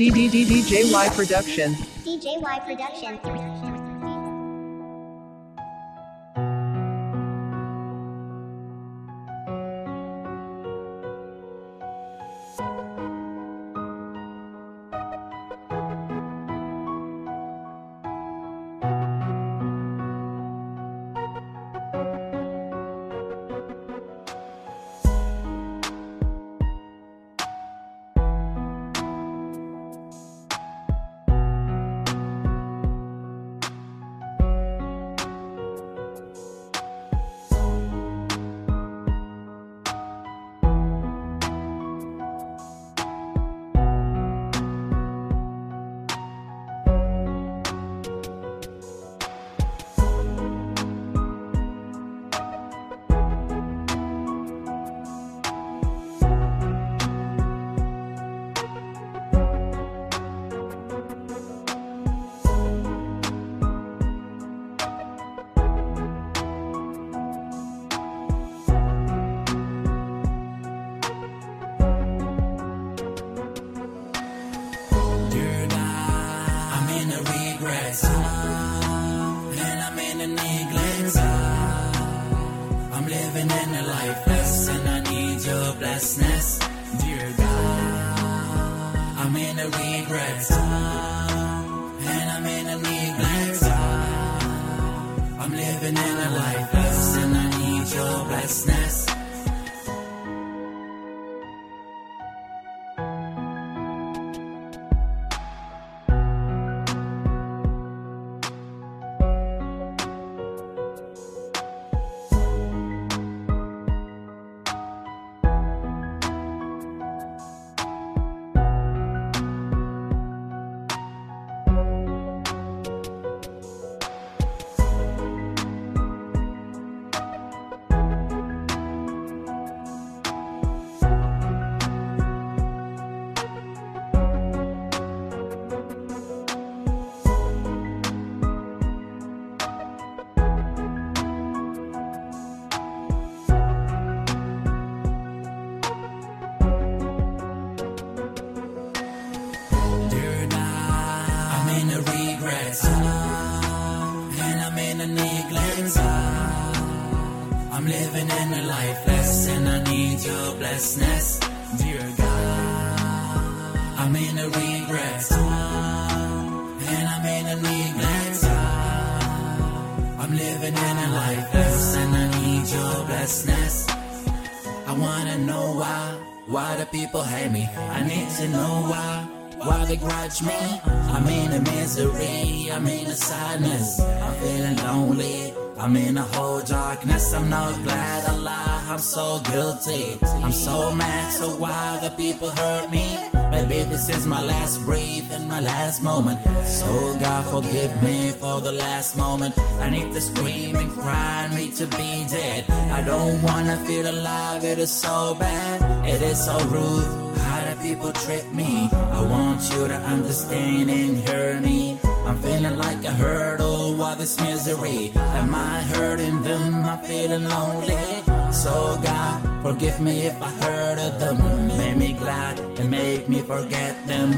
DDDDJY Production. DJY Production. And I'm in a neglect. I'm living in a lifeless and I need your blessedness. Dear God, I'm in a regret and I'm in a neglect. I'm living in a lifeless and I need your blessedness. In a neglect. I'm living in a lifeless and I need your blessedness. Dear God, I'm in a regret and I'm in a neglect. I'm living in a lifeless and I need your blessedness. I wanna know why, why the people hate me. I need to know why, why they grudge me. I'm in a misery, I'm in a sadness. I'm feeling lonely, I'm in a whole darkness. I'm not glad lie, I'm so guilty. I'm so mad, so why the people hurt me? Maybe this is my last breath and my last moment. So God forgive me for the last moment. I need to scream and cry, I need to be dead. I don't wanna feel alive, it is so bad. It is so rude people treat me. I want you to understand and hear me. I'm feeling like a hurdle while this misery. Am I hurting them? I'm feeling lonely. So God, forgive me if I hurted them. Make me glad and make me forget them.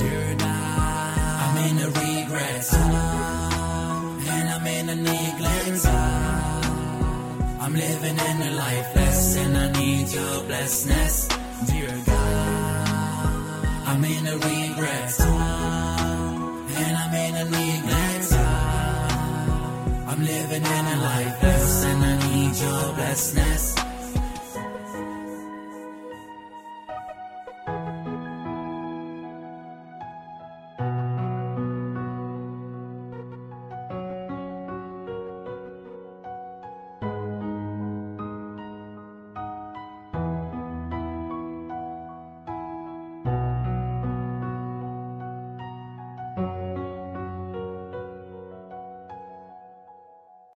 Dear God, I'm in a regret and I'm in a neglect. I'm living in a lifeless and I need your blessedness. Dear God, I'm in a regret and I'm in a neglect. I'm living in a lifeless and I need your blessedness.